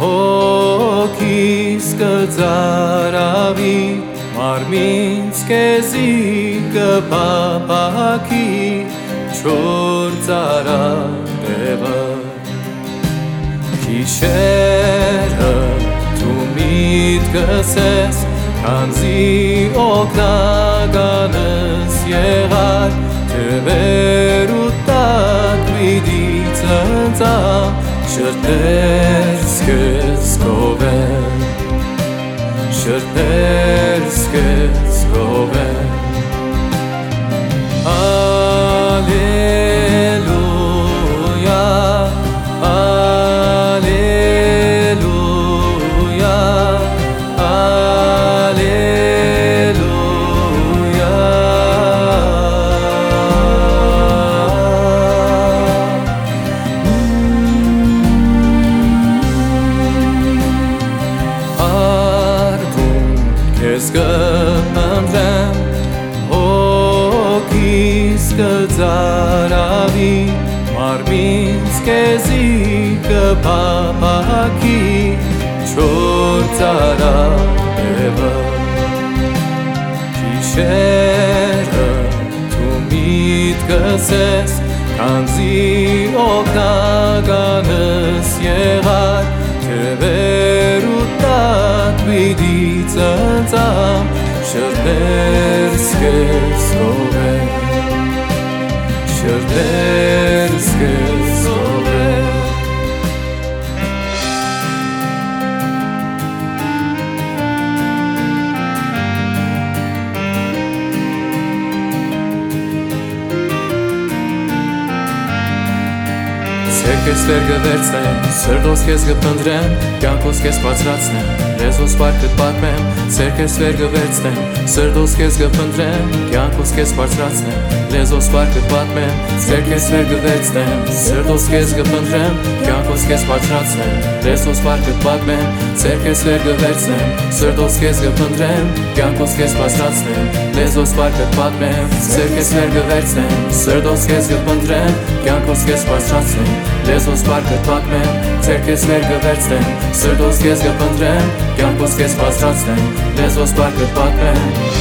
հոգիս կծարավի մարմինս քեզի կփափակի չոր ծարավը Քիշերը դու միտքս ես քանզի օգնականս եղար թվեր ու տակ պիտի ծնծա Qërtes këtë skove քեզ կհանդրեմ հոգիս կծարավի մարմինս քեզի կփափակի չոր ծարավը Քիշերը դու միտքս ես եղար թվեր ու տակ zusammen shober skes so vay Ցերկես վեր գվերցնեմ, սրդոս քեզ կփնտրեմ, կյանքոս քեզ բացրացնեմ, լեզուս բարկդ պատմեմ, ցերկես վեր գվերցնեմ, սրդոս քեզ կփնտրեմ, կյանքոս քեզ բացրացնեմ, լեզուս բարկդ պատմեմ, ցերկես վեր գվերցնեմ, սրդոս քեզ կփնտրեմ, կյանքոս քեզ բացրացնեմ, լեզուս բարկդ պատմեմ, ցերկես վեր գվերցնեմ, սրդոս քեզ կփնտրեմ, կյանքոս քեզ բացրացնեմ, լեզուս բարկդ պատմեմ, ցերկես վեր գվերցնեմ, սրդոս քեզ կփնտրեմ, կյանքոս քեզ բացրացնեմ Լեզոս պարկը պատմեմ, ծերքես վեր գվերցնեմ Սրդոս կեզ գպնդրեմ, կյանքոս կեզ բացրացնեմ Լեզոս պարկը պատմեմ